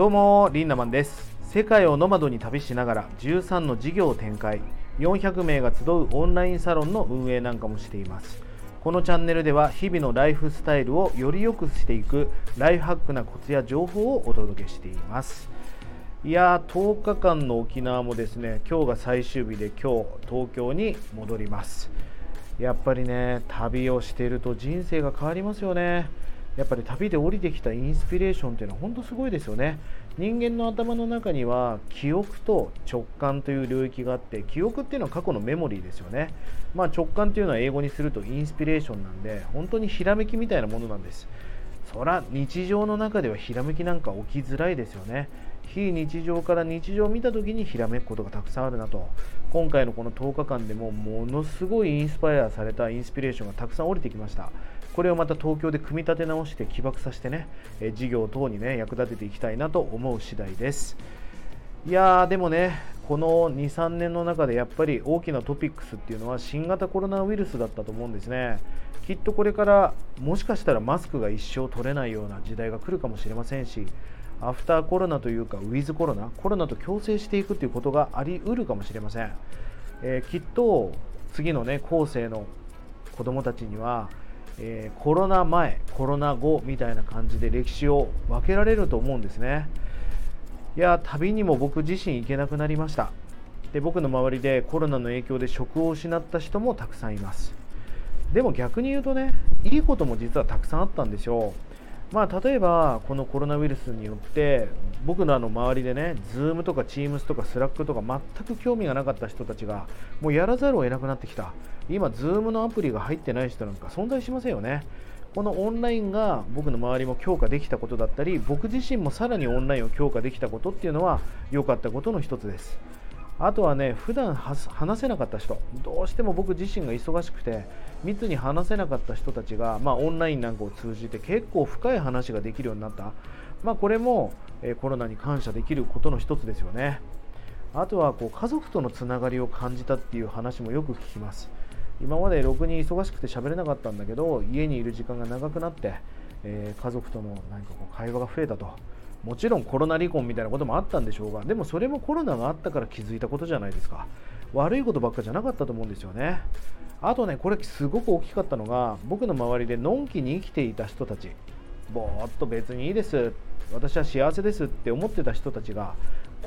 どうもリンナマンです。世界をノマドに旅しながら13の事業を展開。400名が集うオンラインサロンの運営なんかもしています。このチャンネルでは日々のライフスタイルをより良くしていくライフハックなコツや情報をお届けしています。いやー10日間の沖縄もですね今日が最終日で今日東京に戻ります。やっぱりね旅をしていると人生が変わりますよね。やっぱり旅で降りてきたインスピレーションっていうのは本当すごいですよね。人間の頭の中には記憶と直感という領域があって記憶っていうのは過去のメモリーですよね。まあ、直感というのは英語にするとインスピレーションなんで本当にひらめきみたいなものなんです。そら日常の中ではひらめきなんか起きづらいですよね。非日常から日常を見た時にひらめくことがたくさんあるなと。今回のこの10日間でもものすごいインスパイアされたインスピレーションがたくさん降りてきました。これをまた東京で組み立て直して起爆させてね、え事業等にね役立てていきたいなと思う次第です。いやーでもねこの23年の中でやっぱり大きなトピックスっていうのは新型コロナウイルスだったと思うんですね。きっとこれからもしかしたらマスクが一生取れないような時代が来るかもしれませんしアフターコロナというかウィズコロナコロナと共生していくということがありうるかもしれません、えー、きっと次のね後世の子どもたちには、えー、コロナ前コロナ後みたいな感じで歴史を分けられると思うんですね。いや旅にも僕自身行けなくなりました。で僕の周りでコロナの影響で職を失った人もたくさんいます。でも逆に言うとねいいことも実はたくさんあったんでしょうまあ、例えばこのコロナウイルスによって僕らの周りでね Zoom とか Teams とか Slack とか全く興味がなかった人たちがもうやらざるを得なくなってきた。今 Zoom のアプリが入ってない人なんか存在しませんよね。このオンラインが僕の周りも強化できたことだったり僕自身もさらにオンラインを強化できたことっていうのは良かったことの一つです。あとはね普段話せなかった人。どうしても僕自身が忙しくて密に話せなかった人たちが、まあ、オンラインなんかを通じて結構深い話ができるようになった、まあ、これも、えコロナに感謝できることの一つですよね。あとはこう家族とのつながりを感じたっていう話もよく聞きます。今までろくに忙しくて喋れなかったんだけど家にいる時間が長くなって、えー、家族との何かこう会話が増えたと。もちろんコロナ離婚みたいなこともあったんでしょうがでもそれもコロナがあったから気づいたことじゃないですか。悪いことばっかじゃなかったと思うんですよね。あとねこれすごく大きかったのが僕の周りでのんきに生きていた人たちぼーっと別にいいです私は幸せですって思ってた人たちが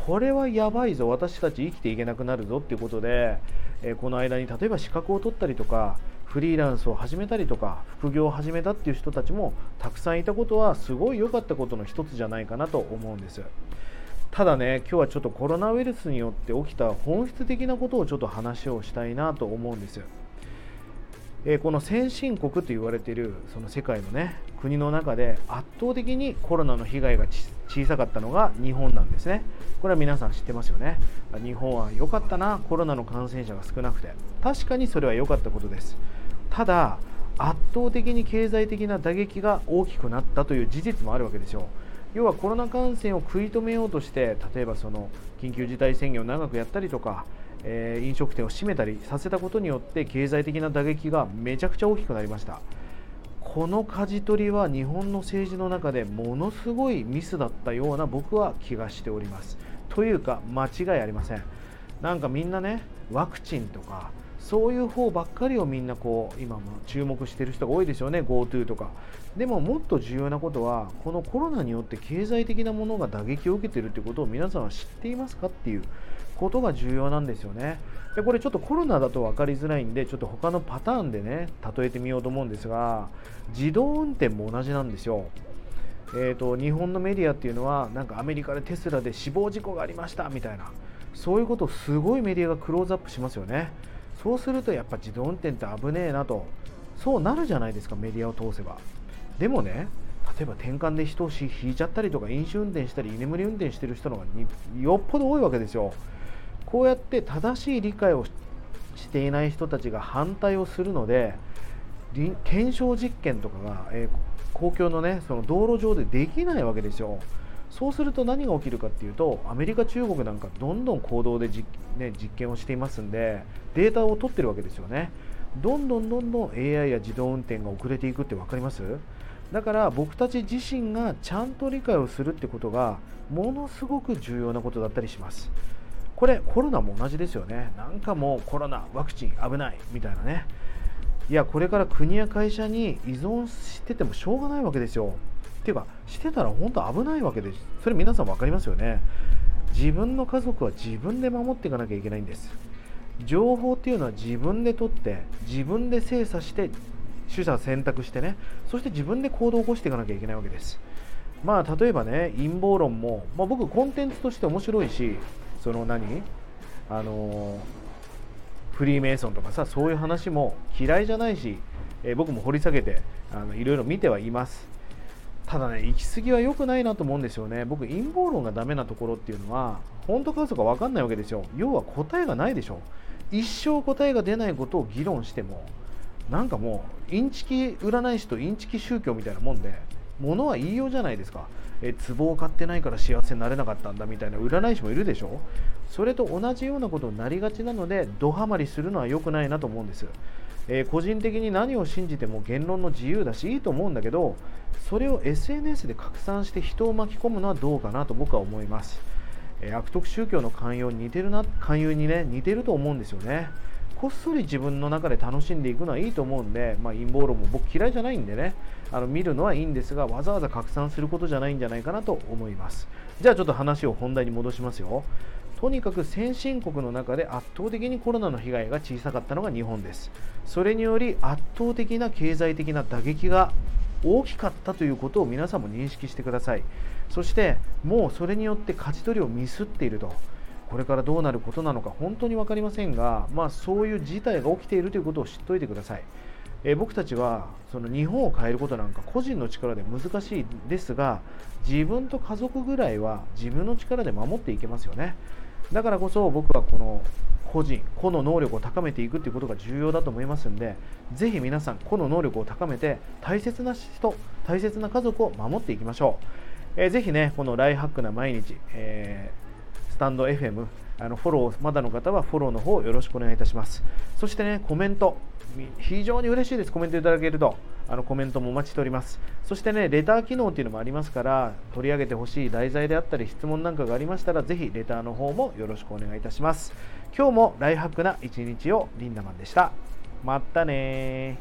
これはやばいぞ私たち生きていけなくなるぞっていうことで、えこの間に例えば資格を取ったりとかフリーランスを始めたりとか副業を始めたっていう人たちもたくさんいたことはすごい良かったことの一つじゃないかなと思うんです。ただね今日はちょっとコロナウイルスによって起きた本質的なことをちょっと話をしたいなと思うんです。えこの先進国と言われているその世界のね国の中で圧倒的にコロナの被害が小さかったのが日本なんですね。これは皆さん知ってますよね。日本は良かったなコロナの感染者が少なくて。確かにそれは良かったことです。ただ圧倒的に経済的な打撃が大きくなったという事実もあるわけですよ要はコロナ感染を食い止めようとして例えばその緊急事態宣言を長くやったりとか、えー、飲食店を閉めたりさせたことによって経済的な打撃がめちゃくちゃ大きくなりました。この舵取りは日本の政治の中でものすごいミスだったような僕は気がしております。というか間違いありません。なんかみんなねワクチンとかそういう方ばっかりをみんなこう今も注目してる人が多いですよね。GoTo とか。でももっと重要なことはこのコロナによって経済的なものが打撃を受けてるということを皆さんは知っていますかっていうことが重要なんですよね。でこれちょっとコロナだと分かりづらいんでちょっと他のパターンでね例えてみようと思うんですが自動運転も同じなんですよ。えーと、と日本のメディアっていうのはなんかアメリカでテスラで死亡事故がありましたみたいな。そういうことをすごいメディアがクローズアップしますよね。そうするとやっぱ自動運転って危ねえなと。そうなるじゃないですかメディアを通せば。でもね例えば転換で人を引いちゃったりとか飲酒運転したり居眠り運転してる人の方がよっぽど多いわけですよ。こうやって正しい理解をしていない人たちが反対をするので検証実験とかが、えー、公共のねその道路上でできないわけですよ。そうすると何が起きるかっていうとアメリカ中国なんかどんどん行動で実,、ね、実験をしていますんでデータを取ってるわけですよね。どんどんどんどん AI や自動運転が遅れていくって分かります？だから僕たち自身がちゃんと理解をするってことがものすごく重要なことだったりします。これコロナも同じですよね。なんかもうコロナワクチン危ないみたいなね。いやこれから国や会社に依存しててもしょうがないわけですよ。っていうかしてたら本当危ないわけです。それ皆さん分かりますよね。自分の家族は自分で守っていかなきゃいけないんです。情報っていうのは自分で取って自分で精査して取捨選択してね。そして自分で行動を起こしていかなきゃいけないわけです。まあ例えばね陰謀論も、まあ、僕コンテンツとして面白いしその何？あのフリーメイソンとかさそういう話も嫌いじゃないし、えー、僕も掘り下げてあのいろいろ見てはいます。ただね行き過ぎは良くないなと思うんですよね。僕陰謀論がダメなところっていうのは本当か嘘か分かんないわけですよ。要は答えがないでしょ。一生答えが出ないことを議論してもなんかもうインチキ占い師とインチキ宗教みたいなもんで物は言いようじゃないですか。え壺を買ってないから幸せになれなかったんだみたいな占い師もいるでしょ。それと同じようなことになりがちなのでドハマりするのは良くないなと思うんです、えー、個人的に何を信じても言論の自由だしいいと思うんだけどそれを SNS で拡散して人を巻き込むのはどうかなと僕は思います、えー、悪徳宗教の勧誘に似てるな勧誘にね似てると思うんですよね。こっそり自分の中で楽しんでいくのはいいと思うんで、まあ、陰謀論も僕嫌いじゃないんでね。あの見るのはいいんですがわざわざ拡散することじゃないんじゃないかなと思います。じゃあちょっと話を本題に戻しますよ。とにかく先進国の中で圧倒的にコロナの被害が小さかったのが日本です。それにより圧倒的な経済的な打撃が大きかったということを皆さんも認識してください。そしてもうそれによって勝ち取りをミスっていると。これからどうなることなのか本当に分かりませんが、まあ、そういう事態が起きているということを知っておいてください。え僕たちはその日本を変えることなんか個人の力で難しいですが自分と家族ぐらいは自分の力で守っていけますよね。だからこそ僕はこの個人個の能力を高めていくということが重要だと思いますのでぜひ皆さん個の能力を高めて大切な人大切な家族を守っていきましょう、えー、ぜひねこのライハックな毎日、えースタンド FM あのフォローまだの方はフォローの方よろしくお願いいたします。そしてねコメント。非常に嬉しいです。コメントいただけるとあのコメントもお待ちしております。そしてねレター機能っていうのもありますから取り上げてほしい題材であったり質問なんかがありましたらぜひレターの方もよろしくお願いいたします。今日もライフハックな一日をリンダマンでした。またね